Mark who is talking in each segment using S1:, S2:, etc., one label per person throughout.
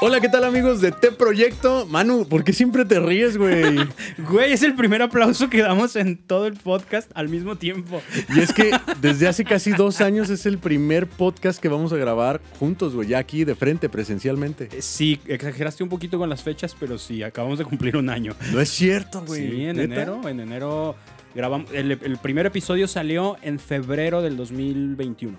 S1: Hola, ¿qué tal amigos de T Proyecto? Manu, ¿por qué siempre te ríes, güey?
S2: Güey, es el primer aplauso que damos en todo el podcast al mismo tiempo.
S1: Y es que desde hace casi dos años es el primer podcast que vamos a grabar juntos, güey, ya aquí de frente, presencialmente.
S2: Eh, Sí, exageraste un poquito con las fechas, pero sí, acabamos de cumplir un año.
S1: No es cierto, güey.
S2: Sí, en
S1: ¿Neta?
S2: enero, en enero grabamos. El, el primer episodio salió en febrero del 2021.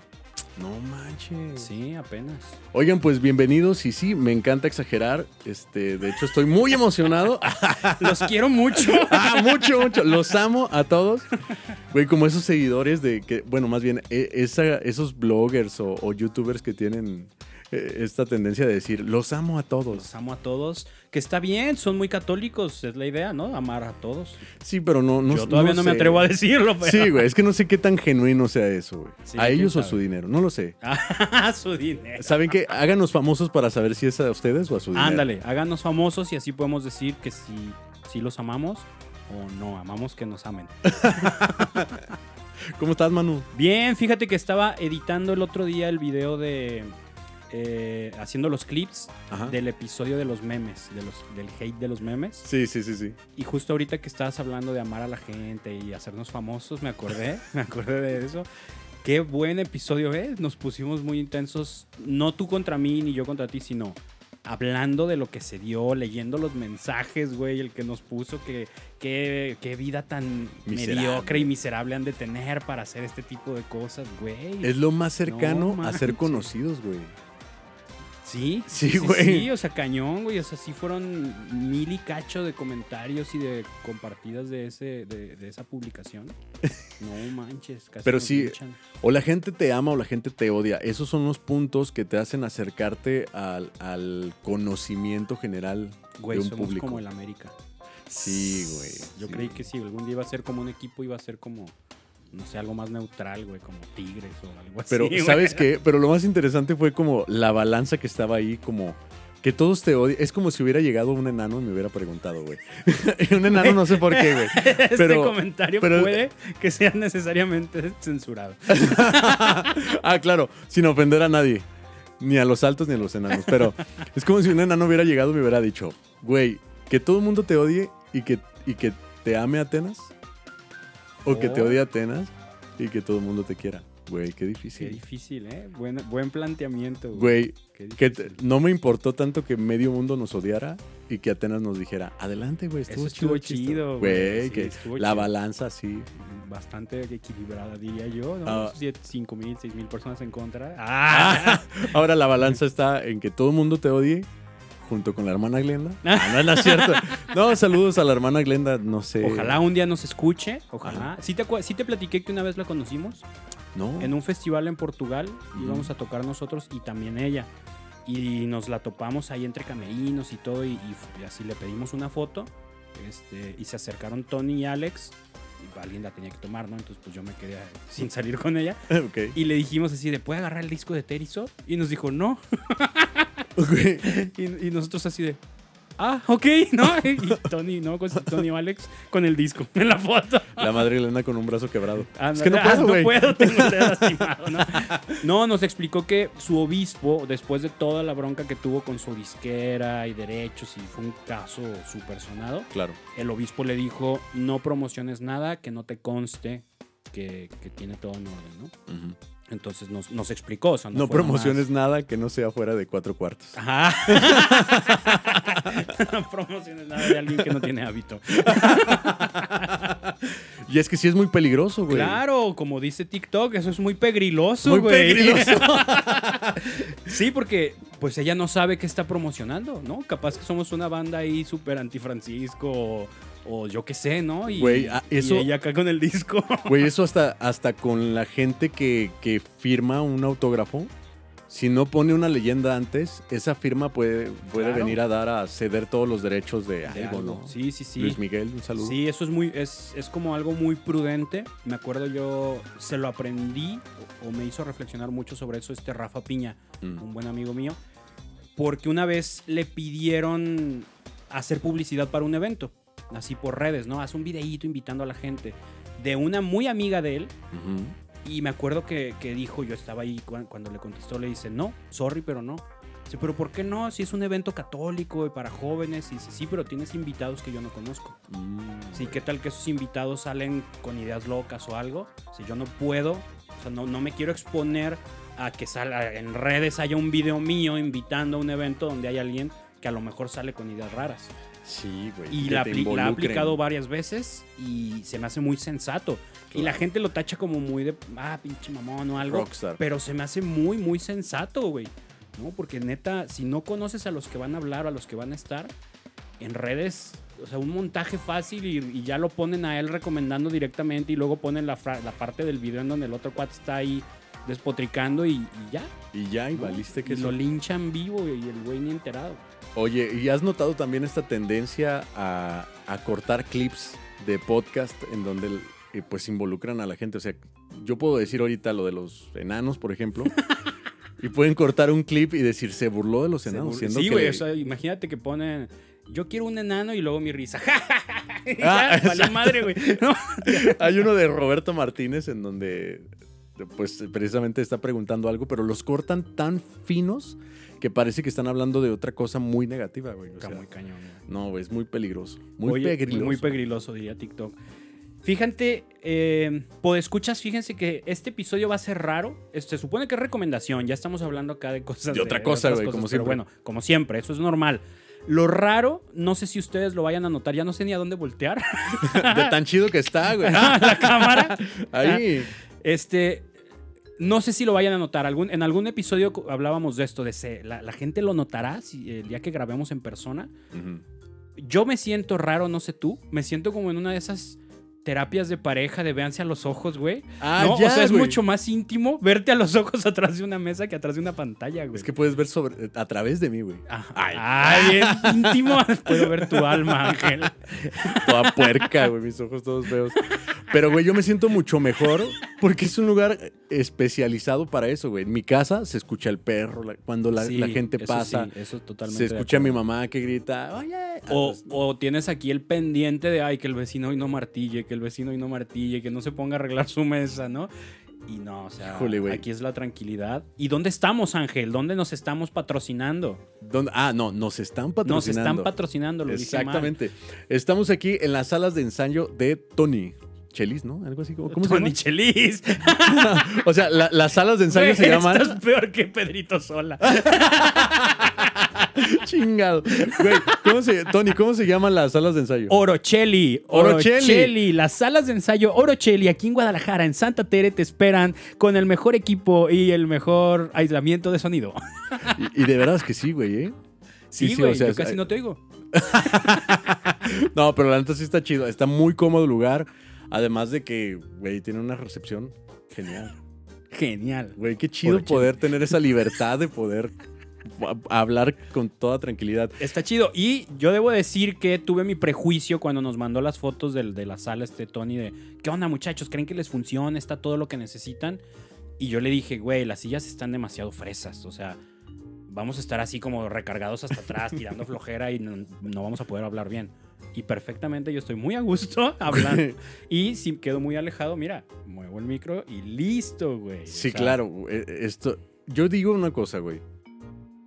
S1: No manches.
S2: Sí, apenas.
S1: Oigan, pues bienvenidos y sí, me encanta exagerar. Este, de hecho, estoy muy emocionado.
S2: Los quiero mucho.
S1: ah, mucho, mucho. Los amo a todos. Güey, como esos seguidores de que, bueno, más bien, e- esa- esos bloggers o, o youtubers que tienen esta tendencia de decir, los amo a todos.
S2: Los amo a todos. Que está bien, son muy católicos, es la idea, ¿no? Amar a todos.
S1: Sí, pero no, no
S2: Yo todavía no, me
S1: sé.
S2: atrevo a decirlo, pero.
S1: Sí, güey, es que no sé qué tan genuino sea eso, güey.
S2: Sí,
S1: a ellos o
S2: sabe.
S1: su dinero, no lo sé.
S2: Su dinero.
S1: ¿Saben qué? Háganos famosos para saber si es a ustedes o a su dinero.
S2: Ándale, háganos famosos y así podemos decir que si, si los amamos o no amamos que nos amen.
S1: ¿Cómo estás, Manu?
S2: Bien, fíjate que estaba editando el otro día el video de. Eh, haciendo los clips
S1: Ajá.
S2: del episodio de los memes, de los, del hate de los memes.
S1: Sí, sí, sí, sí.
S2: Y justo ahorita que estabas hablando de amar a la gente y hacernos famosos, me acordé, me acordé de eso. Qué buen episodio es. Nos pusimos muy intensos, no tú contra mí ni yo contra ti, sino hablando de lo que se dio, leyendo los mensajes, güey, el que nos puso que qué qué vida tan
S1: Miserable.
S2: mediocre y miserable han de tener para hacer este tipo de cosas, güey.
S1: Es lo más cercano
S2: No
S1: a ser conocidos, güey.
S2: Sí,
S1: Sí, güey.
S2: Sí, o sea, cañón, güey. O sea, sí fueron mil y cacho de comentarios y de compartidas de, ese, de, de esa publicación. No manches, casi
S1: Pero sí. O la gente te ama o la gente te odia. Esos son los puntos que te hacen acercarte al, al conocimiento general
S2: Güey,
S1: de un
S2: somos
S1: público.
S2: como el América.
S1: Sí, güey.
S2: Yo
S1: sí.
S2: creí que sí, algún día iba a ser como un equipo, iba a ser como, no sé, algo más neutral, güey, como Tigres o algo así.
S1: Pero,
S2: güey.
S1: ¿sabes qué? Pero lo más interesante fue como la balanza que estaba ahí, como que todos te odian. Es como si hubiera llegado un enano y me hubiera preguntado, güey. Un enano no sé por qué, güey.
S2: Este
S1: pero-
S2: comentario
S1: pero-
S2: puede que sea necesariamente censurado.
S1: ah, claro, sin ofender a nadie. Ni a los altos ni a los enanos. Pero es como si un enano hubiera llegado y me hubiera dicho, güey, que todo el mundo te odie y que, y que te ame Atenas. O que te odie Atenas y que todo el mundo te quiera. Güey, qué
S2: Qué
S1: difícil.
S2: difícil, ¿eh? Buen, buen planteamiento, güey.
S1: Güey,
S2: Qué
S1: que
S2: difícil.
S1: te- no me importó tanto que medio mundo nos odiara y que Atenas nos dijera, adelante, güey, estuvo,
S2: estuvo
S1: chido.
S2: chido,
S1: Güey,
S2: sí,
S1: que
S2: estuvo
S1: la
S2: chido.
S1: balanza así.
S2: bastante equilibrada, diría yo, ¿no?
S1: Ah.
S2: 5 mil, 6 mil personas en contra. ¡Ah!
S1: Ahora la balanza está en que todo el mundo te odie junto con la hermana Glenda. Ah, no, no es cierto. No, saludos a la hermana Glenda, no sé.
S2: Ojalá un día nos escuche, ojalá. ¿Sí te, sí te platiqué que una vez la conocimos
S1: No.
S2: en un festival en Portugal,
S1: Ujú.
S2: íbamos a tocar nosotros y también ella. Y nos la topamos ahí entre camerinos y todo, y, y así le pedimos una foto. Este, y se acercaron Tony y Alex. Y alguien la tenía que tomar, ¿no? Entonces, pues yo me quedé sin salir con ella.
S1: Ok.
S2: Y le dijimos así de, ¿puede agarrar el disco de Terizo? Y nos dijo, no.
S1: Ok.
S2: Y, y nosotros así de, ah, ok, ¿no? Y Tony, ¿no? Con, Tony o Alex con el disco en la foto.
S1: La madre Glenda con un brazo quebrado.
S2: Ah,
S1: es que no
S2: ah,
S1: puedo, güey.
S2: puedo, tengo el dedo lastimado, ¿no? No, nos explicó que su obispo, después de toda la bronca que tuvo con su disquera y derechos, y fue un caso súper sonado,
S1: Claro.
S2: el obispo le dijo, no promociones nada que no te conste que, que tiene todo en orden, ¿no?
S1: Ujú.
S2: Entonces nos, nos explicó. O sea,
S1: No, promociones nada que no sea fuera de cuatro cuartos.
S2: Ajá. no promociones nada de alguien que no tiene hábito.
S1: Y es que sí es muy peligroso, güey.
S2: Claro, como dice TikTok, eso es muy pegriloso,
S1: Muy
S2: güey.
S1: pegriloso.
S2: sí, porque pues ella no sabe qué está promocionando, ¿no? Capaz que somos una banda ahí súper anti-Francisco o, yo qué sé, ¿no? Y,
S1: Güey, ah,
S2: y ella acá con el disco.
S1: Güey, eso hasta, hasta con la gente que, que firma un autógrafo. Si no pone una leyenda antes, esa firma puede, puede
S2: Claro.
S1: venir a dar a ceder todos los derechos de
S2: De
S1: algo,
S2: algo.
S1: ¿no?
S2: Sí, sí, sí.
S1: Luis Miguel, un saludo.
S2: Sí, eso es muy, es, es como algo muy prudente. Me acuerdo yo, se lo aprendí o, o me hizo reflexionar mucho sobre eso este Rafa Piña,
S1: Mm.
S2: un buen amigo mío, porque una vez le pidieron hacer publicidad para un evento, así por redes, ¿no? Haz un videíto invitando a la gente de una muy amiga de él.
S1: Ujú.
S2: Y me acuerdo que, que dijo, yo estaba ahí cuan- cuando le contestó, le dice, no, sorry, pero no. Dice, pero ¿por qué no? Si es un evento católico y para jóvenes. Y dice, sí, pero tienes invitados que yo no conozco.
S1: Mm.
S2: Sí, ¿qué tal que esos invitados salen con ideas locas o algo? Si yo no puedo, o sea, no, no me quiero exponer a que salga en redes haya un video mío invitando a un evento donde hay alguien que a lo mejor sale con ideas raras.
S1: Sí, güey.
S2: Y la,
S1: te
S2: apli- la ha aplicado varias veces y se me hace muy sensato. Y la gente lo tacha como muy de, ah, pinche mamón o algo.
S1: Rockstar.
S2: Pero se me hace muy, muy sensato, güey. ¿No? Porque neta, si no conoces a los que van a hablar o a los que van a estar en redes, o sea, un montaje fácil y, y ya lo ponen a él recomendando directamente y luego ponen la, la parte del video en donde el otro cuate está ahí despotricando y, y ya.
S1: Y ya, y
S2: ¿no?
S1: valiste que
S2: Y lo linchan vivo y el güey ni enterado.
S1: Oye, ¿y has notado también esta tendencia a, a cortar clips de podcast en donde eh, pues involucran a la gente? O sea, yo puedo decir ahorita lo de los enanos, por ejemplo, y pueden cortar un clip y decir, se burló de los enanos. Siendo
S2: sí,
S1: que-
S2: güey. O sea, imagínate que ponen. Yo quiero un enano y luego mi risa.
S1: Ah,
S2: ya, valió madre, güey. No.
S1: Hay uno de Roberto Martínez en donde pues precisamente está preguntando algo, pero los cortan tan finos que parece que están hablando de otra cosa muy negativa, güey. O sea,
S2: muy cañón, güey.
S1: no, güey, es muy peligroso. Muy
S2: Oye,
S1: peligroso.
S2: Muy pegriloso, diría TikTok. Fíjate, eh, escuchas, fíjense que este episodio va a ser raro. Se supone que es recomendación. Ya estamos hablando acá de cosas.
S1: De otra cosa, güey, como
S2: pero
S1: siempre.
S2: bueno, como siempre, eso es normal. Lo raro, no sé si ustedes lo vayan a notar, ya no sé ni a dónde voltear.
S1: De tan chido que está, güey.
S2: la cámara.
S1: Ahí.
S2: Este, no sé si lo vayan a notar. Algún, en algún episodio hablábamos de esto, de se- la, la gente lo notará si, el día que grabemos en persona. Yo me siento raro, no sé tú. Me siento como en una de esas terapias de pareja de véanse a los ojos, güey.
S1: Ah,
S2: ¿No?
S1: ya,
S2: o sea, es
S1: güey.
S2: mucho más íntimo verte a los ojos atrás de una mesa que atrás de una pantalla, güey.
S1: Es que puedes ver sobre, a través de mí, güey.
S2: Ah,
S1: Ay.
S2: ay, bien íntimo. Puedo ver tu alma, Ángel.
S1: Toda puerca, güey, mis ojos todos feos. Pero, güey, yo me siento mucho mejor porque es un lugar especializado para eso, güey. En mi casa se escucha el perro, la- cuando la,
S2: Sí,
S1: la gente
S2: eso
S1: pasa.
S2: sí, eso totalmente.
S1: se escucha a mi mamá que grita, oye.
S2: O, o tienes aquí el pendiente de, ay, que el vecino hoy no martille, que el vecino hoy no martille, que no se ponga a arreglar su mesa, ¿no? Y no, o sea,
S1: Híjole,
S2: aquí es la tranquilidad. ¿Y dónde estamos, Ángel? ¿Dónde nos estamos patrocinando?
S1: ¿dónde? Ah, no, nos están
S2: Nos
S1: patrocinando.
S2: están patrocinando, lo dije mal.
S1: Exactamente. Estamos aquí en las salas de ensayo de Tony. Chelis, ¿no? Algo así. ¿Cómo, cómo se
S2: Tony
S1: llama?
S2: Chelis.
S1: O sea, la- las salas de ensayo
S2: Güey,
S1: se llaman.
S2: Estás peor que Pedrito Sola.
S1: Chingado. Güey, ¿cómo se, Tony, ¿cómo se llaman las salas de ensayo?
S2: Orocheli.
S1: Orocheli.
S2: Orocheli. Las salas de ensayo Orocheli aquí en Guadalajara, en Santa Tere, te esperan con el mejor equipo y el mejor aislamiento de sonido.
S1: Y, y de veras que sí, güey, ¿eh?
S2: Sí, güey,
S1: o sea,
S2: yo
S1: es-
S2: casi no te oigo.
S1: No, pero la neta sí está chido. Está muy cómodo el lugar. Además de que, güey, tiene una recepción genial.
S2: Genial.
S1: Güey, qué chido poder tener esa libertad de poder hablar con toda tranquilidad.
S2: Está chido. Y yo debo decir que tuve mi prejuicio cuando nos mandó las fotos de la sala este Tony de, ¿qué onda muchachos? ¿Creen que les funciona? ¿Está todo lo que necesitan? Y yo le dije, güey, las sillas están demasiado fresas. O sea, vamos a estar así como recargados hasta atrás, tirando flojera y no, no vamos a poder hablar bien. Y perfectamente yo estoy muy a gusto hablando. Y si quedo muy alejado, mira, muevo el micro y listo, güey. O
S1: Sí,
S2: sea,
S1: claro. güey, Esto, yo digo una cosa, güey.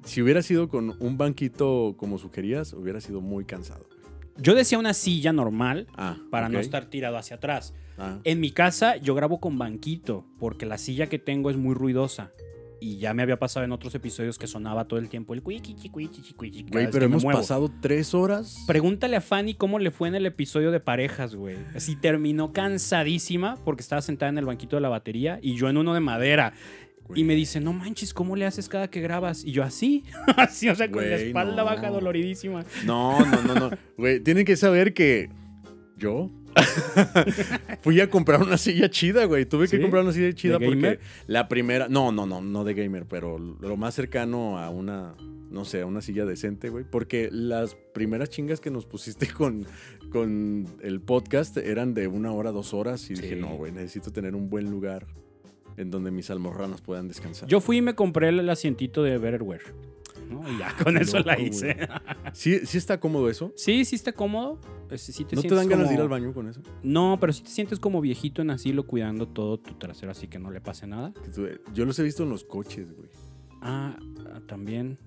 S1: Si hubiera sido con un banquito como sugerías, hubiera sido muy cansado.
S2: Yo decía una silla normal
S1: Ah,
S2: para no estar tirado hacia atrás.
S1: Ah.
S2: En mi casa yo grabo con banquito porque la silla que tengo es muy ruidosa. Y ya me había pasado en otros episodios que sonaba todo el tiempo el cuichichi, cuichichi, cuichichi,
S1: Güey, pero hemos
S2: muevo.
S1: pasado tres horas.
S2: Pregúntale a Fanny cómo le fue en el episodio de parejas, güey. Así terminó cansadísima porque estaba sentada en el banquito de la batería y yo en uno de madera. Y me dice, no manches, ¿cómo le haces cada que grabas? Y yo así, así, o sea, con la espalda
S1: no.
S2: baja doloridísima.
S1: No, no, no, no. Güey, tienen que saber que yo fui a comprar una silla chida, güey. Tuve que comprar una silla chida
S2: ¿De
S1: porque
S2: gamer?
S1: la primera, no, no, no, no de gamer, pero lo más cercano a una, no sé, a una silla decente, güey. Porque las primeras chingas que nos pusiste con, con el podcast eran de una hora, dos horas. Y
S2: Sí.
S1: dije, no, güey, necesito tener un buen lugar en donde mis almorranos puedan descansar.
S2: Yo fui y me compré el asientito de Betterware. ¿No? Y ya con
S1: Qué
S2: eso la hice.
S1: güey. ¿Sí, ¿Sí está cómodo eso?
S2: Sí, sí está cómodo. Eh, sí- sí te
S1: ¿No te dan ganas de ir al baño con eso?
S2: No, pero sí te sientes como viejito en asilo cuidando todo tu trasero, así que no le pase nada.
S1: Tú- Yo los he visto en los coches, güey.
S2: Ah, ah, también.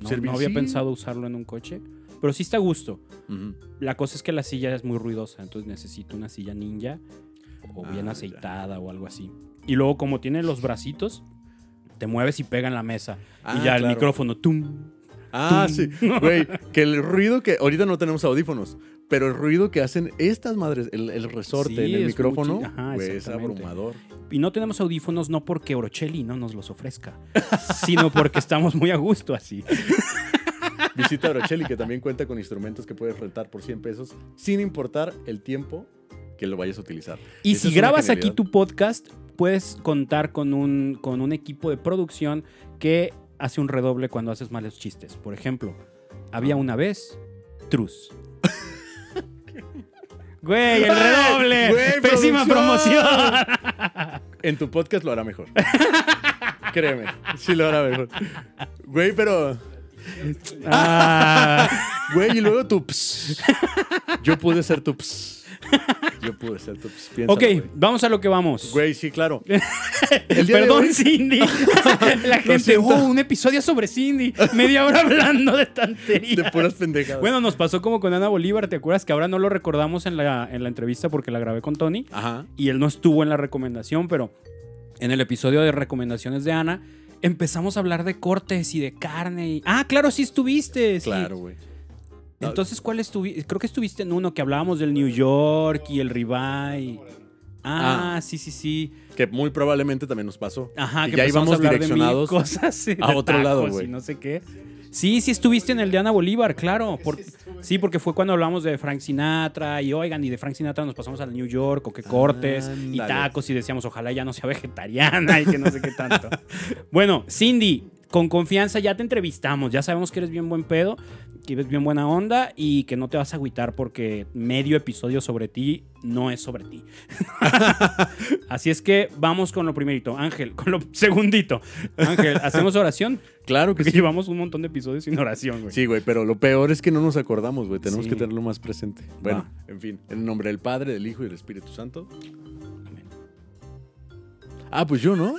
S2: No, había pensado usarlo en un coche, pero sí está a gusto. La cosa es que la silla es muy ruidosa, entonces necesito una silla ninja o
S1: Ah,
S2: bien
S1: ya.
S2: aceitada o algo así. Y luego como tiene los bracitos, te mueves y pega en la mesa.
S1: Ah,
S2: y ya el micrófono, tum.
S1: Ah,
S2: Tum.
S1: sí. Güey, que el ruido que. Ahorita no tenemos audífonos, pero el ruido que hacen estas madres, el, el resorte
S2: Sí,
S1: en el micrófono,
S2: ajá,
S1: es abrumador.
S2: Y no tenemos audífonos no porque Orocelli no nos los ofrezca, sino porque estamos muy a gusto así.
S1: Visita Orocelli, que también cuenta con instrumentos que puedes rentar por 100 pesos, sin importar el tiempo que lo vayas a utilizar.
S2: Y
S1: Esa
S2: si grabas aquí tu podcast, puedes contar con un, con un equipo de producción que hace un redoble cuando haces malos chistes. Por ejemplo, había una vez Trus. Güey, el redoble.
S1: Güey,
S2: Pésima
S1: producción.
S2: promoción.
S1: En tu podcast lo hará mejor. Créeme, sí lo hará mejor. Güey, pero.
S2: Ah,
S1: Güey, y luego tu ps. Yo pude ser tu ps. Yo pude ser. Piénsalo,
S2: ok,
S1: güey.
S2: vamos a lo que vamos.
S1: Güey, sí, claro.
S2: Perdón,
S1: hoy-
S2: Cindy. La gente, oh, un episodio sobre Cindy. Media hora hablando de tonterías.
S1: De puras pendejadas.
S2: Bueno, nos pasó como con Ana Bolívar, ¿te acuerdas? Que ahora no lo recordamos en la, en la entrevista porque la grabé con Tony
S1: Ajá.
S2: y él no estuvo en la recomendación, pero en el episodio de recomendaciones de Ana empezamos a hablar de cortes y de carne. y- Ah, claro, sí estuviste.
S1: Claro, güey.
S2: Entonces, ¿cuál estuviste? Creo que estuviste en uno que hablábamos del New York y el ribeye. Ah,
S1: Ah.
S2: sí, sí, sí.
S1: Que muy probablemente también nos pasó.
S2: Ajá,
S1: Y
S2: que
S1: ya íbamos
S2: a hablar de
S1: direccionados
S2: cosas
S1: a otro lado, güey.
S2: no sé qué. Sí, sí estuviste en el de Ana Bolívar, claro. por- sí, porque fue cuando hablamos de Frank Sinatra y oigan, y de Frank Sinatra nos pasamos al New York o que cortes y tacos y decíamos ojalá ya no sea vegetariana y que no sé qué tanto. bueno, Cindy, con confianza ya te entrevistamos, ya sabemos que eres bien buen pedo, que eres bien buena onda y que no te vas a agüitar porque medio episodio sobre ti no es sobre ti. Así es que vamos con lo primerito. Ángel, con lo segundito. Ángel, ¿hacemos oración?
S1: Claro que
S2: Porque
S1: sí.
S2: llevamos un montón de episodios sin oración, güey.
S1: Sí, güey, pero lo peor es que no nos acordamos, güey. Tenemos
S2: Sí.
S1: que tenerlo más presente. Bueno, en fin. En el nombre del Padre, del Hijo y del Espíritu Santo.
S2: Amén.
S1: Ah, pues yo, ¿no?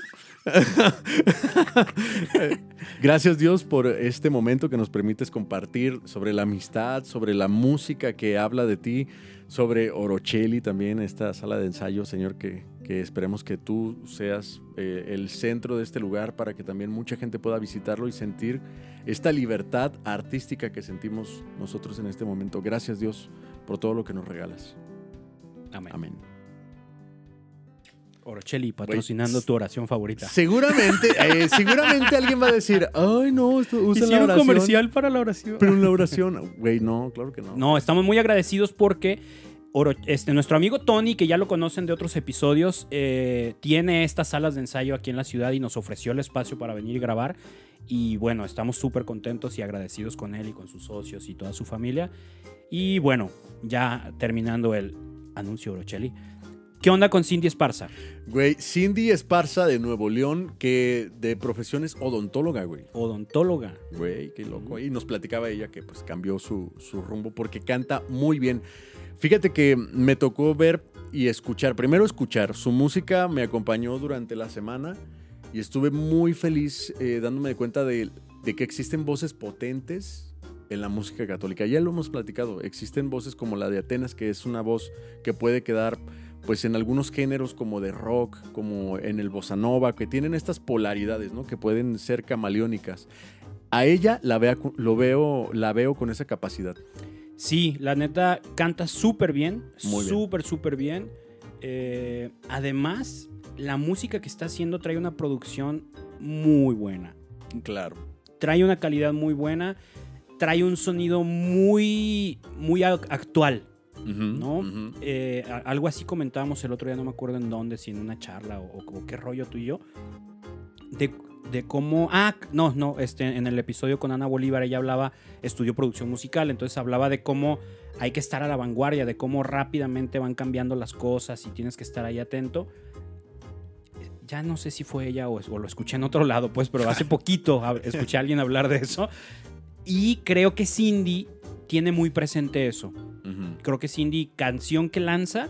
S1: Gracias Dios por este momento que nos permites compartir sobre la amistad, sobre la música que habla de ti, sobre Orocelli también, esta sala de ensayo, Señor, que, que esperemos que tú seas eh, el centro de este lugar para que también mucha gente pueda visitarlo y sentir esta libertad artística que sentimos nosotros en este momento. Gracias Dios por todo lo que nos regalas.
S2: Amén.
S1: Amén.
S2: Orocelli patrocinando tu oración favorita.
S1: Seguramente, eh, seguramente alguien va a decir, ay no, esto usa la oración.
S2: comercial para la oración.
S1: Pero en la oración, güey, no, claro que no.
S2: No, estamos muy agradecidos porque Oro- este, nuestro amigo Tony, que ya lo conocen de otros episodios, eh, tiene estas salas de ensayo aquí en la ciudad y nos ofreció el espacio para venir y grabar. Y bueno, estamos súper contentos y agradecidos con él y con sus socios y toda su familia. Y bueno, ya terminando el anuncio Orocelli. ¿Qué onda con Cindy Esparza?
S1: Güey, Cindy Esparza de Nuevo León, que de profesión es odontóloga, güey.
S2: Odontóloga.
S1: Güey, qué loco. Y nos platicaba ella que pues cambió su, su rumbo porque canta muy bien. Fíjate que me tocó ver y escuchar, primero escuchar, su música me acompañó durante la semana y estuve muy feliz eh, dándome cuenta de, de que existen voces potentes en la música católica. Ya lo hemos platicado, existen voces como la de Atenas, que es una voz que puede quedar pues en algunos géneros como de rock, como en el bossa nova, que tienen estas polaridades, ¿no? Que pueden ser camaleónicas. A ella la, vea- lo veo, la veo con esa capacidad.
S2: Sí, la neta canta súper bien. Súper, súper bien. Eh, además, la música que está haciendo trae una producción muy buena.
S1: Claro.
S2: Trae una calidad muy buena. Trae un sonido muy, muy actual. ¿No? Eh, a- algo así comentábamos el otro día, no me acuerdo en dónde, si en una charla o, o qué rollo tú y yo. De, de cómo. Ah, no, no, este, en el episodio con Ana Bolívar ella hablaba, estudió producción musical, entonces hablaba de cómo hay que estar a la vanguardia, de cómo rápidamente van cambiando las cosas y tienes que estar ahí atento. Ya no sé si fue ella o, o lo escuché en otro lado, pues, pero hace poquito escuché a alguien hablar de eso. Y creo que Cindy tiene muy presente eso creo que Cindy, canción que lanza,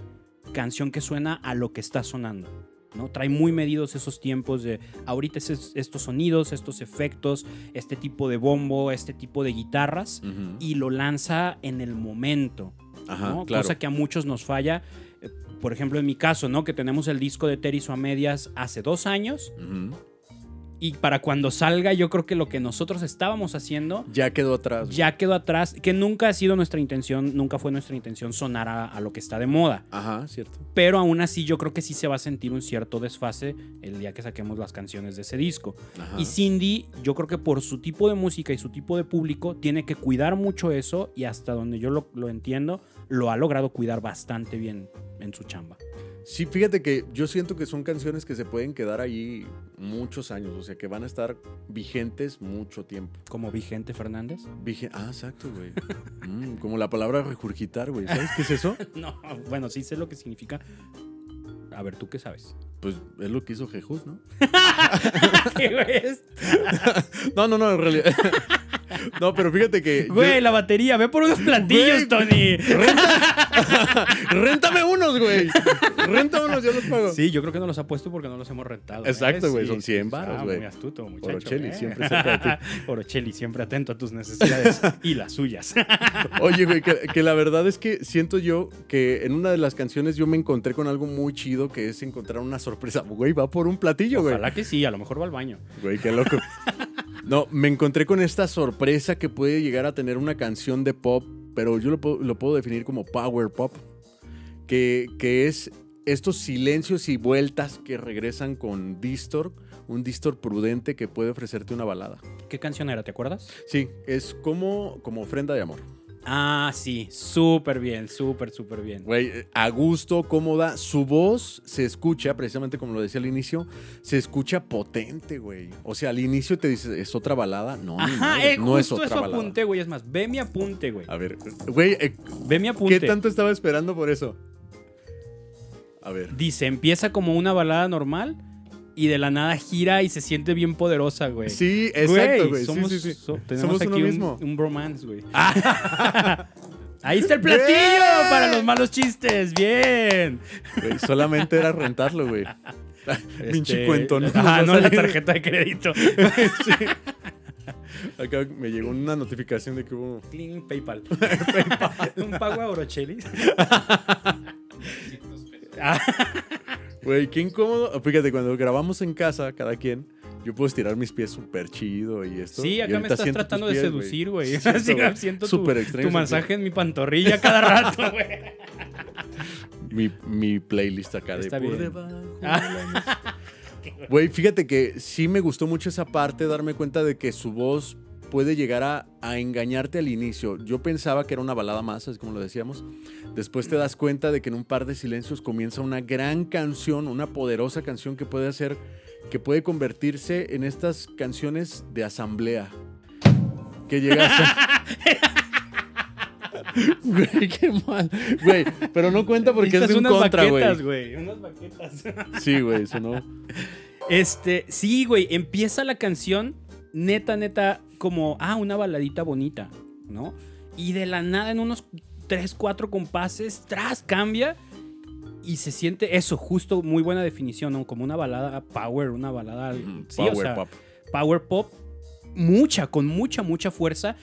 S2: canción que suena a lo que está sonando. ¿no? Trae muy medidos esos tiempos de ahorita es estos sonidos, estos efectos, este tipo de bombo, este tipo de guitarras y lo lanza en el momento.
S1: Ajá,
S2: ¿no?
S1: claro.
S2: Cosa que a muchos nos falla. Eh, Por ejemplo, en mi caso, ¿no? Que tenemos el disco de Terizo a medias hace dos años. Y para cuando salga yo creo que lo que nosotros estábamos haciendo
S1: Ya quedó atrás. güey.
S2: ya quedó atrás, que nunca ha sido nuestra intención, nunca fue nuestra intención sonar a, a lo que está de moda.
S1: Ajá, cierto.
S2: Pero aún así yo creo que sí se va a sentir un cierto desfase el día que saquemos las canciones de ese disco.
S1: Ajá.
S2: Y Cindy, yo creo que por su tipo de música y su tipo de público, tiene que cuidar mucho eso y hasta donde yo lo, lo entiendo, lo ha logrado cuidar bastante bien en su chamba.
S1: Sí, fíjate que yo siento que son canciones que se pueden quedar ahí muchos años, o sea, que van a estar vigentes mucho tiempo.
S2: Como Vigente Fernández.
S1: Vige- ah, exacto, güey. Mm, como la palabra regurgitar, güey. ¿Sabes qué es eso?
S2: No, bueno, sí sé lo que significa. A ver, ¿tú qué sabes?
S1: Pues es lo que hizo Jesús, ¿no?
S2: ¿Qué?
S1: No, no, no, en realidad. No, pero fíjate que. yo-
S2: Güey, la batería, ve por unos platillos. Tony.
S1: Réntame unos, güey. Réntame unos, yo los pago.
S2: Sí, yo creo que no los ha puesto porque no los hemos rentado. ¿eh?
S1: Exacto, güey,
S2: Sí,
S1: son 100
S2: sí.
S1: varos,
S2: Ah,
S1: güey.
S2: Muy astuto, muchacho.
S1: Orocheli,
S2: ¿eh?
S1: siempre cerca.
S2: Orocheli, siempre atento a tus necesidades y las suyas.
S1: Oye, güey, que, que la verdad es que siento yo que en una de las canciones yo me encontré con algo muy chido que es encontrar una sorpresa. Güey, va por un platillo, güey.
S2: Ojalá que sí, a lo mejor va al baño.
S1: Güey, qué loco. No, me encontré con esta sorpresa que puede llegar a tener una canción de pop, pero yo lo, puedo- lo puedo definir como power pop, que, que es estos silencios y vueltas que regresan con Distor, un Distor prudente que puede ofrecerte una balada.
S2: ¿Qué canción era? ¿Te acuerdas?
S1: Sí, es como, como ofrenda de amor.
S2: Ah, sí, súper bien, súper, súper bien.
S1: Güey, a gusto, cómoda. Su voz se escucha, precisamente como lo decía al inicio, se escucha potente, güey. O sea, al inicio te dices, ¿es otra balada? No,
S2: Ajá,
S1: madre,
S2: eh,
S1: no es
S2: justo
S1: otra
S2: eso
S1: balada.
S2: apunté, güey. Es más, ve mi apunte, güey.
S1: A ver, güey, eh,
S2: Ve mi apunte.
S1: ¿qué tanto estaba esperando por eso? A ver.
S2: Dice, empieza como una balada normal y de la nada gira y se siente bien poderosa, güey.
S1: Sí, exacto, güey.
S2: Somos,
S1: sí, sí.
S2: so- tenemos
S1: Somos
S2: aquí un,
S1: mismo.
S2: un bromance, güey. Ahí está el platillo
S1: ¡Bien!
S2: para los malos chistes. Bien.
S1: Güey, solamente era rentarlo, güey. Pinche
S2: Este,
S1: cuento, ¿no?
S2: Ah, no la tarjeta de crédito.
S1: Acá me llegó una notificación de que hubo.
S2: Clean PayPal. un pago a Orocheli.
S1: Güey, qué incómodo. Fíjate, cuando grabamos en casa, cada quien, yo puedo estirar mis pies súper chido y esto.
S2: sí, acá me estás
S1: siento
S2: tratando de seducir, güey.
S1: Sí,
S2: Así
S1: güey.
S2: siento tu,
S1: extraño
S2: tu masaje en mi pantorrilla cada rato, güey.
S1: mi, mi playlist acá de
S2: Está
S1: por
S2: bien.
S1: debajo de
S2: Ah.
S1: la mesa. Güey, fíjate que sí me gustó mucho esa parte, darme cuenta de que su voz puede llegar a, a engañarte al inicio. Yo pensaba que era una balada más, es como lo decíamos. Después te das cuenta de que en un par de silencios comienza una gran canción, una poderosa canción que puede hacer, que puede convertirse en estas canciones de asamblea. Que llegas a... Güey, qué mal. Güey, pero no cuenta porque es de un
S2: unas
S1: contra, güey.
S2: baquetas, güey. Unas baquetas.
S1: Sí, güey, eso no.
S2: Este, sí, güey, empieza la canción neta, neta, como, ah, una baladita bonita, ¿no? Y de la nada, en unos 3, 4 compases, tras, cambia y se siente eso, justo, muy buena definición, ¿no? Como una balada power, una balada, sí,
S1: Power
S2: o sea,
S1: pop.
S2: power pop, mucha, con mucha, mucha fuerza.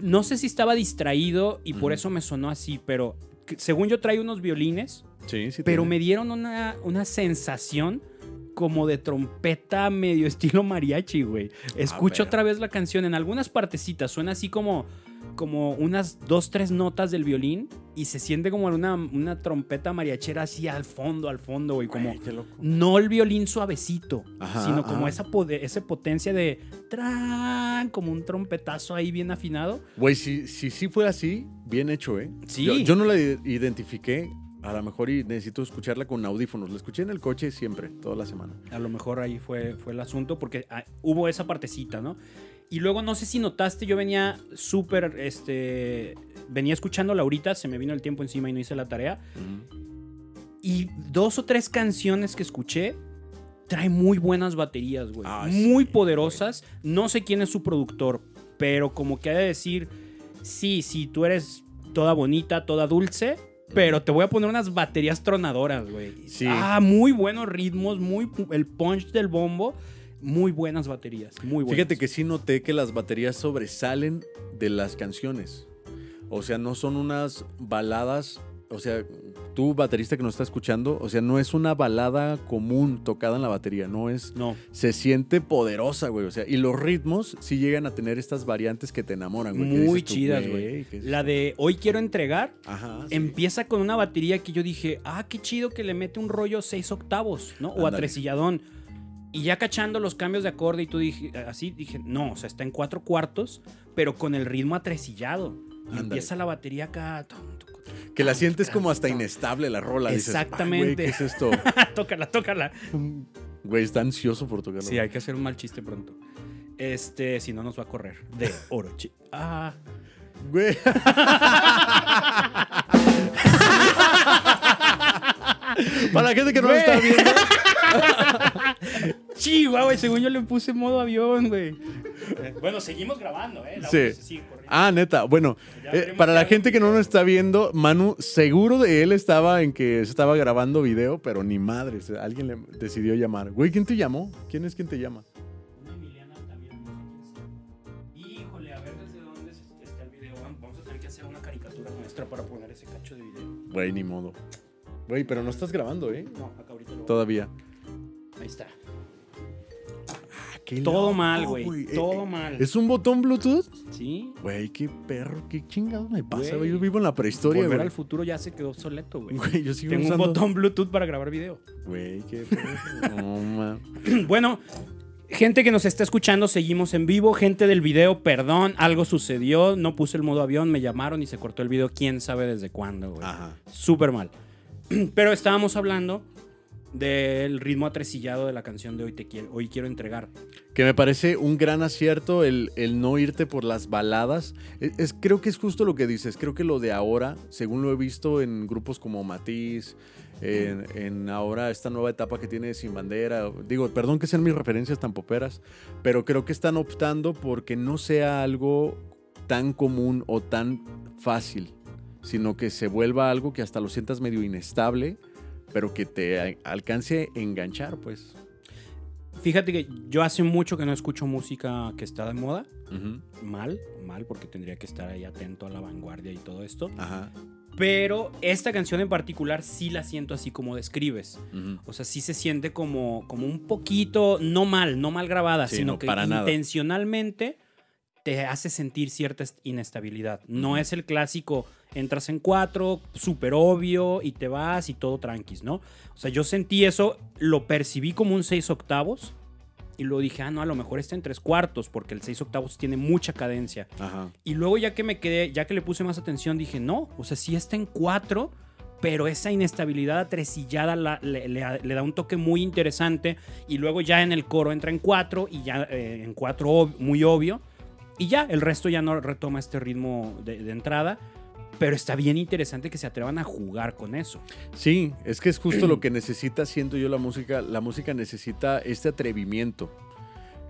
S2: No sé si estaba distraído y por eso me sonó así, pero según yo trae unos violines,
S1: Sí, sí.
S2: pero
S1: tiene.
S2: me dieron una, una sensación como de trompeta medio estilo mariachi, güey. Escucho
S1: ver.
S2: otra vez la canción. En algunas partecitas suena así como, como unas dos, tres notas del violín y se siente como una, una trompeta mariachera así al fondo, al fondo, güey. Como
S1: loco.
S2: no el violín suavecito,
S1: Ajá,
S2: sino como
S1: ajá.
S2: esa, potencia de tran, como un trompetazo ahí bien afinado.
S1: Güey, si, si sí fue así, bien hecho, ¿eh?
S2: Sí.
S1: Yo, yo no la identifiqué. A lo mejor y necesito escucharla con audífonos. La escuché en el coche siempre, toda la semana.
S2: A lo mejor ahí fue, fue el asunto porque ah, hubo esa partecita, ¿no? Y luego no sé si notaste, yo venía súper, este, venía escuchándola ahorita, se me vino el tiempo encima y no hice la tarea. Y dos o tres canciones que escuché trae muy buenas baterías, güey.
S1: Ah,
S2: muy
S1: sí,
S2: poderosas. No sé quién es su productor, pero como que ha de decir, sí, sí, tú eres toda bonita, toda dulce, pero te voy a poner unas baterías tronadoras, güey.
S1: Sí.
S2: Ah, muy buenos ritmos, muy el punch del bombo, muy buenas baterías, muy buenas.
S1: Fíjate que sí noté que las baterías sobresalen de las canciones. O sea, no son unas baladas. O sea, tú, baterista que nos está escuchando, o sea, no es una balada común tocada en la batería, no es.
S2: no,
S1: Se siente poderosa, güey. O sea, y los ritmos sí llegan a tener estas variantes que te enamoran, güey.
S2: muy
S1: tú,
S2: chidas, güey.
S1: ¿qué es
S2: La de hoy quiero entregar
S1: Ajá. sí.
S2: empieza con una batería que yo dije, ah, qué chido que le mete un rollo seis octavos, ¿no? O atresilladón. Y ya cachando los cambios de acorde y tú dije, así dije, no, o sea, está en cuatro cuartos, pero con el ritmo atresillado. Y empieza la batería acá. tum, tum,
S1: Que la sientes como hasta inestable la rola. dices, "Ay, güey,
S2: Exactamente.
S1: ¿Qué es esto?
S2: tócala, tócala.
S1: Güey, está ansioso por tocarlo.
S2: Sí, hay que hacer un mal chiste pronto. Este, si no nos va a correr. De oro. chi- Ah.
S1: Güey. Para la gente que no lo está viendo.
S2: Chihuahua, güey, según yo le puse modo avión, güey. Bueno, seguimos grabando, ¿eh? La
S1: Sí.
S2: voz se sigue corriendo.
S1: Ah, neta. Bueno, eh, para la gente
S2: en
S1: que no nos está viendo, Manu, seguro de él estaba en que se estaba grabando video, pero ni madre. Alguien le decidió llamar. Güey, ¿quién te llamó? ¿Quién es quien te llama?
S2: Una Emiliana también. no sé quién sea. Híjole, a ver desde dónde está el video. Vamos a tener que hacer una caricatura nuestra para poner ese cacho de video.
S1: Güey, ni modo. Güey, pero no estás grabando, ¿eh?
S2: No, acá ahorita lo
S1: Todavía.
S2: Ahí está.
S1: Ah, qué
S2: Todo
S1: loco,
S2: mal, güey.
S1: Eh,
S2: Todo
S1: eh,
S2: mal.
S1: ¿Es un botón Bluetooth?
S2: Sí.
S1: Güey, qué perro, qué chingado me pasa,
S2: Güey.
S1: Yo vivo en la prehistoria,
S2: Volver
S1: güey.
S2: al futuro ya se quedó obsoleto, güey.
S1: Güey, yo sigo
S2: Tengo un botón Bluetooth para grabar video.
S1: Güey, qué perro. No, man.
S2: Bueno, gente que nos está escuchando, seguimos en vivo. Gente del video, perdón, algo sucedió. No puse el modo avión, me llamaron y se cortó el video. Quién sabe desde cuándo, güey.
S1: Ajá.
S2: Súper mal. Pero estábamos hablando del ritmo atresillado de la canción de Hoy Te Quiero, Hoy Quiero Entregar.
S1: Que me parece un gran acierto el, el no irte por las baladas. Es, es- creo que es justo lo que dices. Creo que lo de ahora, según lo he visto en grupos como Matiz, en, en ahora esta nueva etapa que tiene Sin Bandera. Digo, perdón que sean mis referencias tan poperas, pero creo que están optando porque no sea algo tan común o tan fácil, sino que se vuelva algo que hasta lo sientas medio inestable, pero que te alcance a enganchar, pues.
S2: Fíjate que yo hace mucho que no escucho música que está de moda. Mal, mal, porque tendría que estar ahí atento a la vanguardia y todo esto.
S1: Ajá.
S2: Pero esta canción en particular sí la siento así como describes. O sea, sí se siente como, como un poquito, no mal, no mal grabada,
S1: Sí,
S2: sino
S1: no,
S2: que
S1: para nada.
S2: Te hace sentir cierta est- inestabilidad. No es el clásico, entras en cuatro, súper obvio, y te vas y todo tranquis, ¿no? O sea, yo sentí eso, lo percibí como un seis octavos, y luego dije, ah, no, a lo mejor está en tres cuartos, porque el seis octavos tiene mucha cadencia.
S1: Ajá.
S2: Y luego ya que me quedé, ya que le puse más atención, dije, no, o sea, sí está en cuatro, pero esa inestabilidad atresillada la- le, le- le da un toque muy interesante. Y luego ya en el coro entra en cuatro y ya eh, en cuatro ob- muy obvio. Y ya, el resto ya no retoma este ritmo de, de entrada. Pero está bien interesante que se atrevan a jugar con eso.
S1: Sí, es que es justo lo que necesita, siento yo, la música. La música necesita este atrevimiento.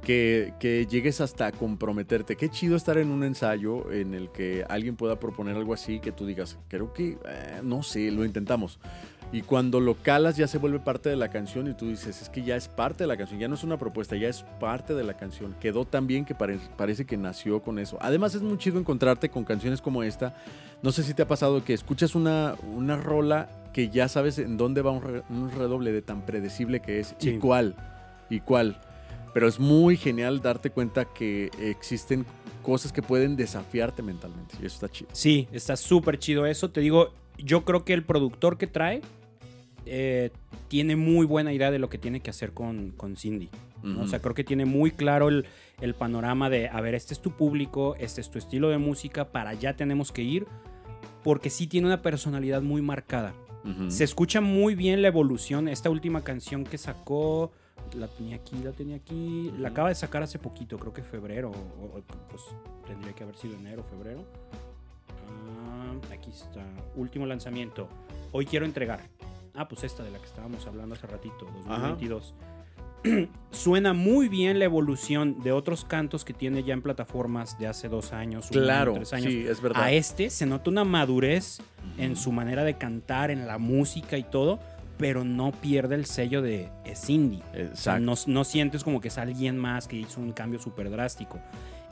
S1: Que, que llegues hasta comprometerte. Qué chido estar en un ensayo en el que alguien pueda proponer algo así, que tú digas, creo que, eh, no sé, lo intentamos. Y cuando lo calas ya se vuelve parte de la canción y tú dices, es que ya es parte de la canción, ya no es una propuesta, ya es parte de la canción. Quedó tan bien que pare- parece que nació con eso. Además es muy chido encontrarte con canciones como esta. No sé si te ha pasado que escuchas una, una rola que ya sabes en dónde va un, re- un redoble de tan predecible que es
S2: Sí.
S1: y cuál, y cuál. Pero es muy genial darte cuenta que existen cosas que pueden desafiarte mentalmente y eso está chido.
S2: Sí, está súper chido eso. Te digo, yo creo que el productor que trae eh, tiene muy buena idea de lo que tiene que hacer con, con Cindy. O sea, creo que tiene muy claro el, el panorama de, a ver, este es tu público, este es tu estilo de música, para allá tenemos que ir, porque sí tiene una personalidad muy marcada. Se escucha muy bien la evolución. Esta última canción que sacó, la tenía aquí, la tenía aquí, la acaba de sacar hace poquito, creo que febrero, o, o, pues tendría que haber sido enero, febrero. Ah, aquí está, último lanzamiento. Hoy quiero entregar. Ah, pues esta de la que estábamos hablando hace ratito, 2022. Suena muy bien la evolución de otros cantos que tiene ya en plataformas de hace dos años, año,
S1: Claro,
S2: tres años.
S1: sí, es verdad.
S2: A este se nota una madurez en su manera de cantar, en la música y todo, pero no pierde el sello de es indie. O sea,
S1: Exacto.
S2: no, no sientes como que es alguien más que hizo un cambio súper drástico.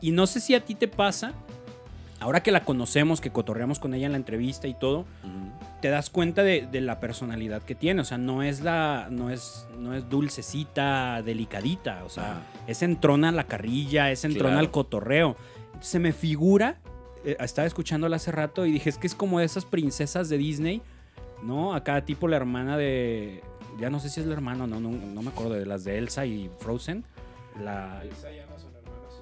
S2: Y no sé si a ti te pasa, ahora que la conocemos, que cotorreamos con ella en la entrevista y todo, te das cuenta de, de la personalidad que tiene. O sea, no es la. No es, no es dulcecita, delicadita. O sea, es entrona a la carrilla, es entrona
S1: Claro.
S2: al cotorreo. Se me figura. eh, estaba escuchándola hace rato y dije, es que es como de esas princesas de Disney, ¿no? Acá tipo la hermana de. Ya no sé si es la hermana, no, no, no me acuerdo, de las de Elsa y Frozen. La,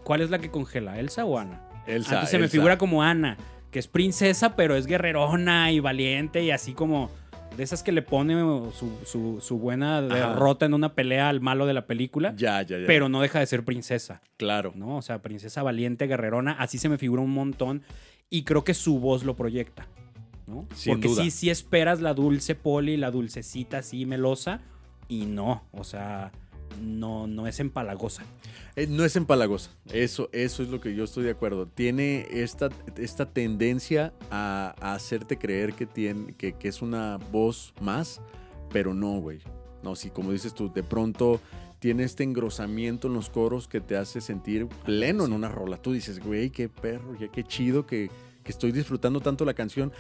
S2: ¿Cuál es la que congela? ¿Elsa o Ana?
S1: Elsa,
S2: Antes se me figura como Ana, que es princesa, pero es guerrerona y valiente y así como de esas que le pone su, su- su buena derrota en una pelea al malo de la película,
S1: Ya, ya, ya.
S2: pero no deja de ser princesa,
S1: claro.
S2: ¿no? O sea, princesa valiente, guerrerona, así se me figura un montón y creo que su voz lo proyecta, ¿no?
S1: Sin
S2: Porque
S1: duda.
S2: sí, sí esperas la dulce poli, la dulcecita así melosa y no, o sea, no, no es empalagosa.
S1: Eh, no es empalagosa. Eso, eso es lo que yo estoy de acuerdo. Tiene esta, esta tendencia a, a hacerte creer que, tiene, que, que es una voz más, pero no, güey. No, sí, como dices tú, de pronto tiene este engrosamiento en los coros que te hace sentir pleno en una rola. Tú dices, güey, qué perro, ya qué chido que, que estoy disfrutando tanto la canción.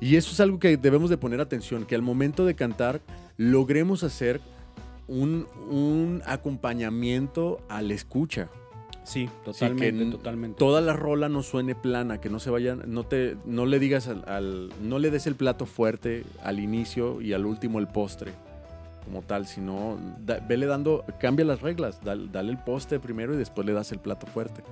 S1: Y eso es algo que debemos de poner atención, que al momento de cantar logremos hacer un, un acompañamiento a la escucha.
S2: Sí,
S1: Sí,
S2: totalmente,
S1: que
S2: totalmente.
S1: Toda la rola no suene plana, que no se vaya, no te, no le digas al, al- no le des el plato fuerte al inicio y al último el postre, como tal, sino da- vele dando, cambia las reglas, dale, dale el postre primero y después le das el plato fuerte.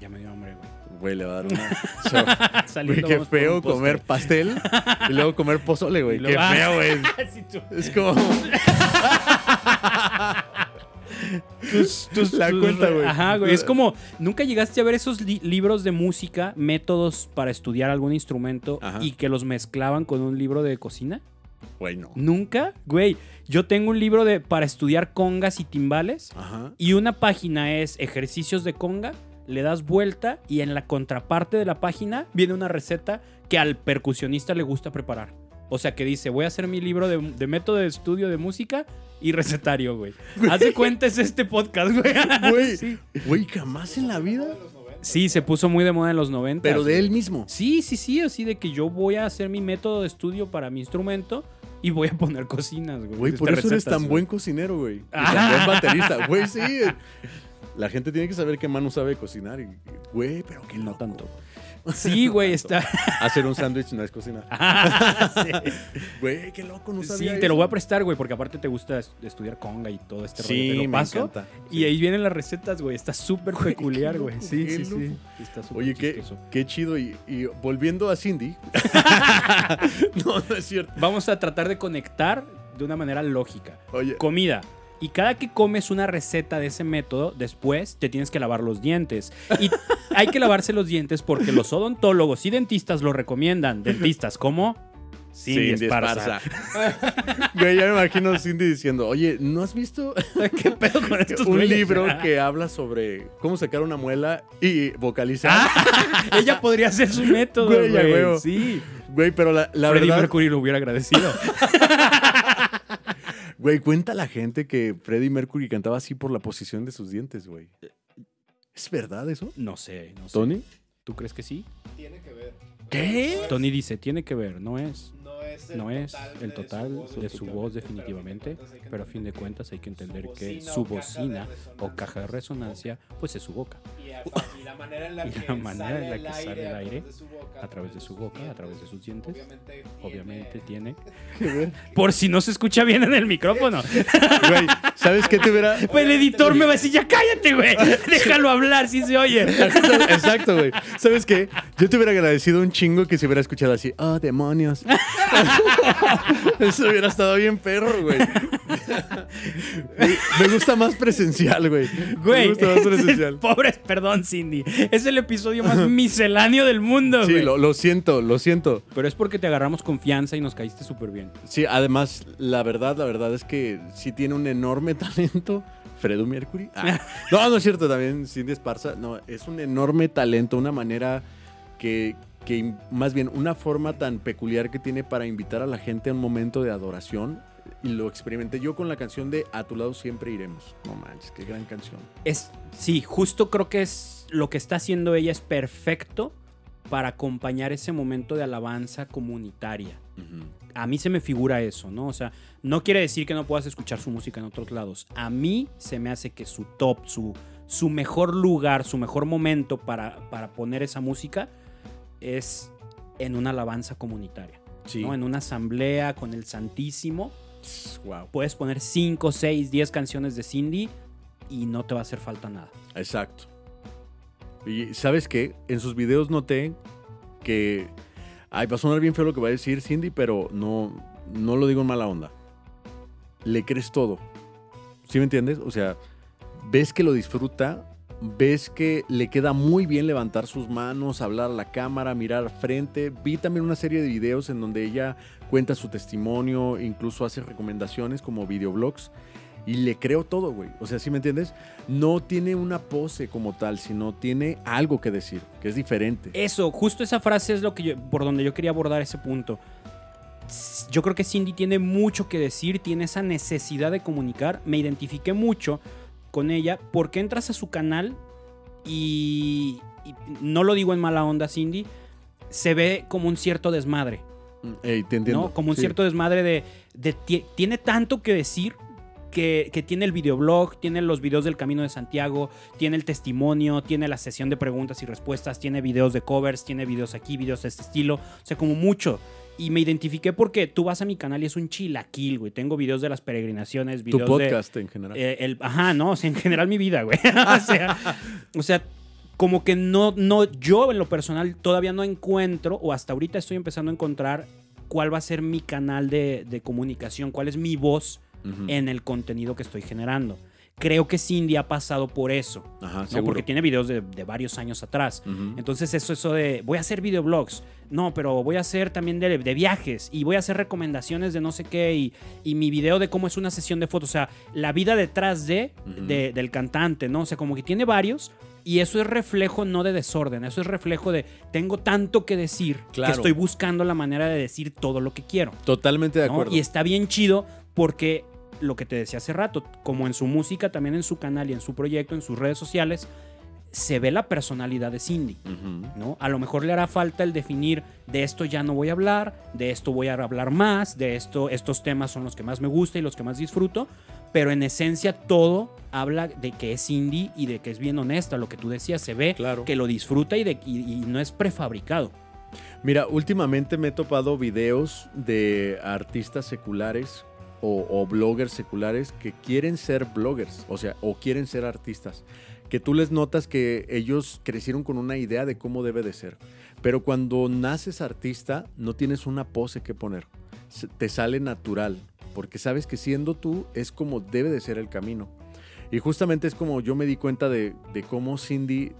S2: Ya me dio hambre, güey.
S1: Güey, le va a dar una. So, güey, qué feo comer pastel y luego comer pozole, güey. Qué
S2: Ah,
S1: feo, güey. Es como.
S2: Tus- tus-
S1: La
S2: tus-
S1: cuenta, güey.
S2: Ajá, güey. Es como, ¿nunca llegaste a ver esos li- libros de música, métodos para estudiar algún instrumento
S1: Ajá.
S2: y que los mezclaban con un libro de cocina?
S1: Güey, no.
S2: ¿Nunca? Güey, yo tengo un libro de para estudiar congas y timbales
S1: Ajá.
S2: y una página es ejercicios de conga, le das vuelta y en la contraparte de la página viene una receta que al percusionista le gusta preparar. O sea que dice, voy a hacer mi libro de, de método de estudio de música y recetario, güey. Haz de cuenta es este podcast, güey.
S1: Güey,
S2: Sí.
S1: güey, jamás en la vida.
S2: Sí, se puso muy de moda en los 90.
S1: Pero de él mismo.
S2: Sí, sí, sí, así de que yo voy a hacer mi método de estudio para mi instrumento y voy a poner cocinas, güey.
S1: Güey, por eso eres tan
S2: güey.
S1: buen cocinero, güey. Y
S2: Ah.
S1: tan buen baterista. Güey, sí. La gente tiene que saber que Manu sabe cocinar. Y, güey, pero que
S2: No tanto. Sí, güey, está.
S1: Hacer un sándwich no es cocinar.
S2: Sí.
S1: Güey, qué loco, no
S2: Sí,
S1: sabía
S2: te lo voy a prestar, güey, porque aparte te gusta es- estudiar conga y todo este rollo.
S1: Sí,
S2: Te lo
S1: me
S2: paso.
S1: encanta.
S2: Y ahí vienen las recetas, güey. Está súper peculiar, güey. Sí, sí, sí. Está súper
S1: Oye, qué, qué chido. Y, y volviendo a Cindy. no, no es cierto.
S2: Vamos a tratar de conectar de una manera lógica.
S1: Oye,
S2: Comida. Y cada que comes una receta de ese método, después te tienes que lavar los dientes. Y hay que lavarse los dientes porque los odontólogos y dentistas lo recomiendan. Dentistas como Cindy
S1: Cindy
S2: Esparza.
S1: Ya me imagino a Cindy diciendo, oye, ¿no has visto
S2: ¿Qué pedo con estos
S1: un libro que habla sobre cómo sacar una muela y vocalizar?
S2: Ah, ella podría ser su método,
S1: Güey.
S2: Sí.
S1: Güey, pero la, la
S2: Freddie
S1: verdad,
S2: Mercury lo hubiera agradecido.
S1: Güey, cuenta la gente que Freddie Mercury cantaba así por la posición de sus dientes, güey. ¿Es verdad eso?
S2: No sé, no sé.
S1: ¿Tony?
S2: ¿Tú crees que sí?
S3: Tiene que ver.
S1: ¿Qué?
S2: Tony dice, tiene que ver, no es.
S3: No es el
S2: No es
S3: total,
S2: el
S3: de su
S2: de su voz definitivamente, pero a fin de cuentas hay que entender que su bocina o caja de resonancia pues es su boca.
S3: Y, la manera en la que, sale, el aire a través de su boca,
S2: A través de sus dientes,
S3: Obviamente,
S2: obviamente
S3: tiene-.
S2: Por si no se escucha bien en el micrófono.
S1: Güey, ¿sabes qué te hubiera...?
S2: Pues el editor me va a decir, ya cállate, güey. Déjalo hablar, si se oye.
S1: Exacto, güey. ¿Sabes qué? Yo te hubiera agradecido un chingo que se hubiera escuchado así. Oh, demonios. Eso hubiera estado bien perro, güey. Me- gusta más presencial, güey. Me gusta más presencial.
S2: pobre, perdón, Cindy. Es el episodio más misceláneo del mundo,
S1: Sí,
S2: güey.
S1: lo, lo siento, lo siento.
S2: Pero es porque te agarramos confianza y nos caíste súper bien.
S1: Sí, además, la verdad, la verdad es que sí tiene un enorme talento. Fredo Mercury. Ah. No, no es cierto, también Cindy Esparza. No, es un enorme talento, una manera que, que, más bien, una forma tan peculiar que tiene para invitar a la gente a un momento de adoración. Y lo experimenté yo con la canción de A tu lado siempre iremos. No manches, qué gran canción.
S2: Es, sí, justo creo que es lo que está haciendo ella es perfecto para acompañar ese momento de alabanza comunitaria. A mí se me figura eso, ¿no? O sea, no quiere decir que no puedas escuchar su música en otros lados. A mí se me hace que su top, su, su mejor lugar, su mejor momento para, para poner esa música es en una alabanza comunitaria.
S1: Sí.
S2: ¿no? En una asamblea con el Santísimo.
S1: Wow.
S2: Puedes poner 5, 6, 10 canciones de Cindy y no te va a hacer falta nada.
S1: Exacto. Y sabes qué, en sus videos noté que, ay, va a sonar bien feo lo que va a decir Cindy, pero no, no lo digo en mala onda. Le crees todo. ¿Sí me entiendes? O sea, ves que lo disfruta, ves que le queda muy bien levantar sus manos, hablar a la cámara, mirar frente. Vi también una serie de videos en donde ella cuenta su testimonio, incluso hace recomendaciones como videoblogs. Y le creo todo, güey. O sea, ¿sí me entiendes? No tiene una pose como tal, sino tiene algo que decir, que es diferente.
S2: Eso, justo esa frase es lo que yo, por donde yo quería abordar ese punto. Yo creo que Cindy tiene mucho que decir, tiene esa necesidad de comunicar. Me identifiqué mucho con ella porque entras a su canal y, y no lo digo en mala onda, Cindy, se ve como un cierto desmadre.
S1: Ey, te entiendo.
S2: ¿no? Como un
S1: Sí.
S2: cierto desmadre de, de ti- tiene tanto que decir que, que tiene el videoblog, tiene los videos del Camino de Santiago, tiene el testimonio, tiene la sesión de preguntas y respuestas, tiene videos de covers, tiene videos aquí, videos de este estilo, o sea, como mucho. Y me identifiqué porque tú vas a mi canal y es un chilaquil, güey. Tengo videos de las peregrinaciones,
S1: Tu
S2: videos de...
S1: podcast en general.
S2: Eh, el, ajá, no, o sea, en general mi vida, güey. o, sea, o sea, como que no, no, yo en lo personal todavía no encuentro, o hasta ahorita estoy empezando a encontrar cuál va a ser mi canal de, de comunicación, cuál es mi voz en el contenido que estoy generando. Creo que Cindy ha pasado por eso,
S1: Ajá,
S2: ¿no? porque tiene videos de, de varios años atrás.
S1: Ujú.
S2: Entonces eso, eso de, voy a hacer videoblogs, no, pero voy a hacer también de, de viajes y voy a hacer recomendaciones de no sé qué y, y mi video de cómo es una sesión de fotos, o sea, la vida detrás de,
S1: Ujú.
S2: de- del cantante, ¿no? O sea, como que tiene varios y eso es reflejo no de desorden, eso es reflejo de, tengo tanto que decir
S1: Claro.
S2: que estoy buscando la manera de decir todo lo que quiero.
S1: Totalmente de
S2: ¿no?
S1: acuerdo.
S2: Y está bien chido porque lo que te decía hace rato, como en su música, también en su canal y en su proyecto, en sus redes sociales, se ve la personalidad de Cindy. ¿no? A lo mejor le hará falta el definir de esto ya no voy a hablar, de esto voy a hablar más, de esto estos temas son los que más me gusta y los que más disfruto, pero en esencia todo habla de que es indie y de que es bien honesta, lo que tú decías, se ve
S1: Claro.
S2: que lo disfruta y, de, y, y no es prefabricado.
S1: Mira, últimamente me he topado videos de artistas seculares o, bloggers seculares que quieren ser bloggers, o sea, o quieren ser artistas. Que tú les notas que ellos crecieron con una idea de cómo debe de ser. Pero cuando naces artista, no tienes una pose que poner. Te sale natural. Porque sabes que siendo tú es como debe de ser el camino. Y justamente es como yo me di cuenta de, de cómo Cindy,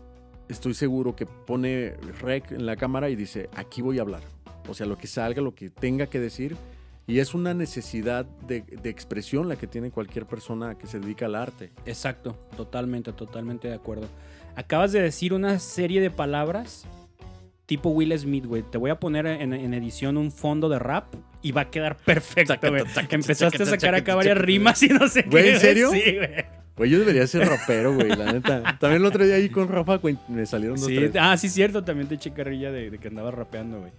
S1: estoy seguro que pone rec en la cámara y dice, aquí voy a hablar. O sea, lo que salga, lo que tenga que decir. Y es una necesidad de, de expresión la que tiene cualquier persona que se dedica al arte.
S2: Exacto, totalmente, totalmente de acuerdo. Acabas de decir una serie de palabras tipo Will Smith, güey. Te voy a poner en, en edición un fondo de rap y va a quedar perfecto, güey. Empezaste a sacar acá varias rimas y no sé qué.
S1: Güey, ¿en serio?
S2: Sí, güey.
S1: Güey, yo debería ser rapero, güey, la neta. También el otro día ahí con Rafa güey, me salieron dos
S2: Sí,
S1: tres.
S2: ah, sí, cierto. También te eché carrilla de, de que andabas rapeando, güey.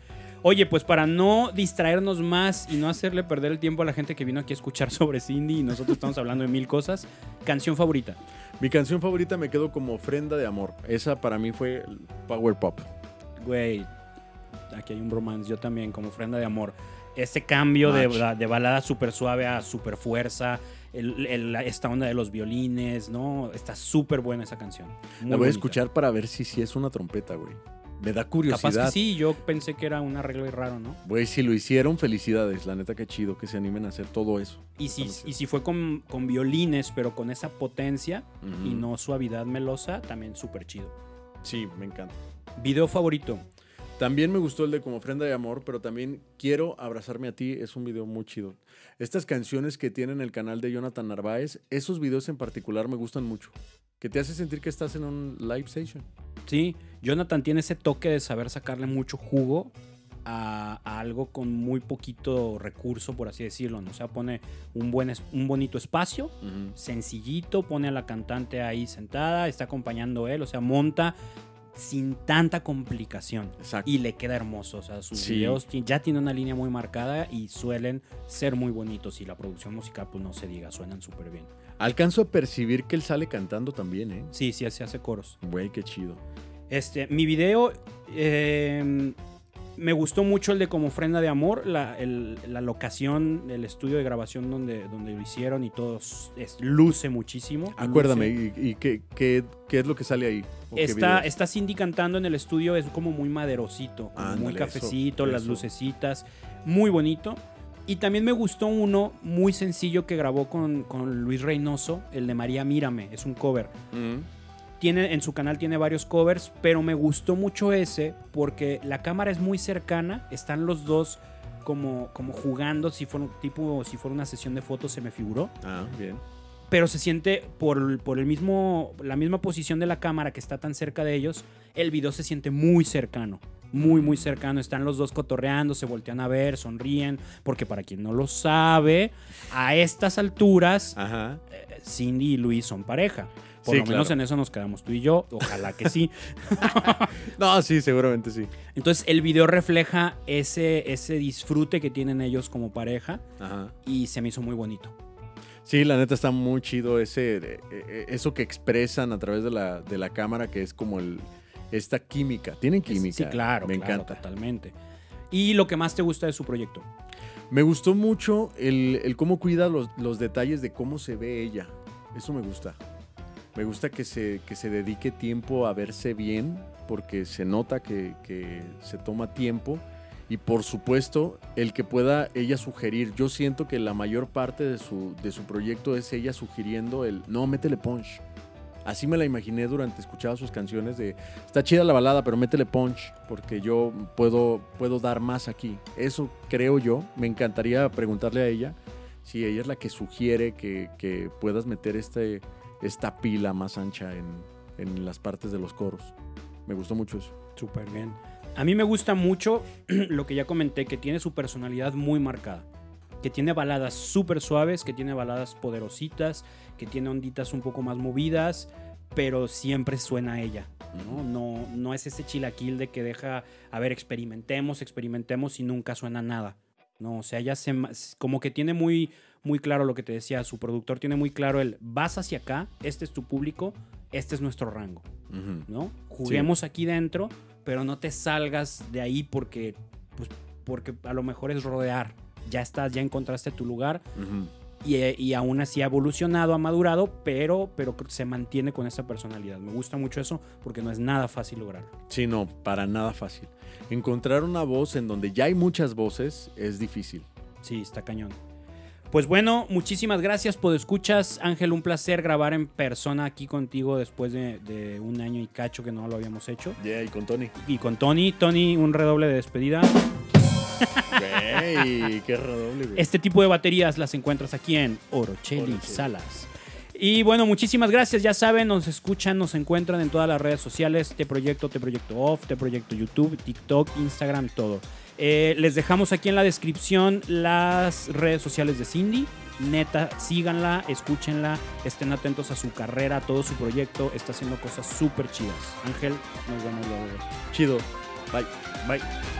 S2: Oye, pues para no distraernos más y no hacerle perder el tiempo a la gente que vino aquí a escuchar sobre Cindy y nosotros estamos hablando de mil cosas, canción favorita.
S1: Mi canción favorita me quedó como Ofrenda de Amor. Esa para mí fue Power Pop.
S2: Güey, aquí hay un romance, yo también, como ofrenda de amor. Ese cambio de, balada súper suave a súper fuerza, el- el- esta onda de los violines, ¿no? Está súper buena esa canción. Muy
S1: La voy a escuchar para ver si sí es una trompeta, güey. Me da
S2: Capaz
S1: curiosidad.
S2: que sí, yo pensé que era un arreglo raro, ¿no?
S1: Güey, si lo hicieron, felicidades. La neta, qué chido que se animen a hacer todo eso.
S2: Y si, y si fue con, con violines, pero con esa potencia y no suavidad melosa, también súper chido.
S1: Sí, me encanta.
S2: Video favorito.
S1: También me gustó el de Como ofrenda de amor, pero también Quiero abrazarme a ti. Es un video muy chido. Estas canciones que tienen el canal de Jonathan Narváez, esos videos en particular me gustan mucho. Que te hace sentir que estás en un live station.
S2: Sí, Jonathan tiene ese toque de saber sacarle mucho jugo a, a algo con muy poquito recurso, por así decirlo. ¿no? O sea, pone un, buen, un bonito espacio, sencillito, pone a la cantante ahí sentada, está acompañando él, o sea, monta sin tanta complicación.
S1: Exacto.
S2: Y le queda hermoso, o sea, sus
S1: Sí.
S2: videos ya tienen una línea muy marcada y suelen ser muy bonitos. Y la producción musical, pues no se diga, suenan súper bien.
S1: Alcanzo a percibir que él sale cantando también, ¿eh?
S2: Sí, sí, se hace coros.
S1: Güey, qué chido.
S2: Este, mi video eh, me gustó mucho el de como ofrenda de amor, la, el- la locación, el estudio de grabación donde, donde lo hicieron y todo es- luce muchísimo.
S1: Acuérdame,
S2: Luce.
S1: ¿y, y qué, qué- qué es lo que sale ahí? ¿O qué
S2: Está, está Cindy cantando en el estudio, es como muy maderosito, muy cafecito,
S1: eso,
S2: las
S1: eso.
S2: lucecitas, muy bonito. Y también me gustó uno muy sencillo que grabó con, con Luis Reynoso, el de María Mírame, es un cover.
S1: Mm.
S2: Tiene, en su canal tiene varios covers, pero me gustó mucho ese porque la cámara es muy cercana, están los dos como, como jugando, si fuera, un- tipo, si fuera una sesión de fotos se me figuró,
S1: Ah, bien.
S2: pero se siente por, por el mismo, la misma posición de la cámara que está tan cerca de ellos, el video se siente muy cercano. Muy, muy cercano. Están los dos cotorreando, se voltean a ver, sonríen. Porque para quien no lo sabe, a estas alturas,
S1: Ajá.
S2: eh, Cindy y Luis son pareja. Por
S1: Sí,
S2: lo menos
S1: claro.
S2: en eso nos quedamos tú y yo. Ojalá que sí.
S1: No, sí, seguramente sí.
S2: Entonces el video refleja ese, ese disfrute que tienen ellos como pareja
S1: Ajá.
S2: y se me hizo muy bonito.
S1: Sí, la neta está muy chido ese, eh, eh, eso que expresan a través de la, de la cámara, que es como el, esta química. Tienen química.
S2: Sí, claro,
S1: Me
S2: claro,
S1: encanta.
S2: totalmente. ¿Y lo que más te gusta de su proyecto?
S1: Me gustó mucho el, el cómo cuida los, los detalles de cómo se ve ella. Eso me gusta. Me gusta que se, que se dedique tiempo a verse bien, porque se nota que, que se toma tiempo. Y por supuesto, el que pueda ella sugerir. Yo siento que la mayor parte de su, de su proyecto es ella sugiriendo el, no, métele punch. Así me la imaginé durante escuchaba sus canciones de, está chida la balada, pero métele punch, porque yo puedo, puedo dar más aquí. Eso creo yo. Me encantaría preguntarle a ella si ella es la que sugiere que, que puedas meter este, esta pila más ancha en, en las partes de los coros. Me gustó mucho eso.
S2: Súper bien. A mí me gusta mucho lo que ya comenté, que tiene su personalidad muy marcada. Que tiene baladas súper suaves, que tiene baladas poderositas, que tiene onditas un poco más movidas, pero siempre suena a ella. ¿no? No, no es ese chilaquil de que deja, a ver, experimentemos, experimentemos y nunca suena nada. No, o sea, ella se, como que tiene muy, muy claro lo que te decía, su productor tiene muy claro el, vas hacia acá, este es tu público, este es nuestro rango. ¿no? Juguemos aquí dentro, pero no te salgas de ahí porque, pues, porque a lo mejor es rodear. Ya estás, ya encontraste tu lugar y, eh, y aún así ha evolucionado, ha madurado, pero, pero se mantiene con esa personalidad. Me gusta mucho eso porque no es nada fácil lograrlo.
S1: Sí, no, para nada fácil. Encontrar una voz en donde ya hay muchas voces es difícil.
S2: Sí, está cañón. Pues bueno, muchísimas gracias por escuchas. Ángel, un placer grabar en persona aquí contigo después de, de un año y cacho que no lo habíamos hecho.
S1: Ya, y con Tony.
S2: Y con Tony, Tony, un redoble de despedida.
S1: Güey, qué redoble, güey.
S2: Este tipo de baterías las encuentras aquí en Orocheli
S1: Orocheli.
S2: Salas. Y bueno, muchísimas gracias. Ya saben, nos escuchan, nos encuentran en todas las redes sociales. Te Proyecto, Te Proyecto Off, Te Proyecto YouTube, TikTok, Instagram, todo. Eh, les dejamos aquí en la descripción las redes sociales de Cindy. Neta, síganla, escúchenla, estén atentos a su carrera, a todo su proyecto. Está haciendo cosas súper chidas. Ángel, nos vemos luego.
S1: Chido. Bye.
S2: Bye.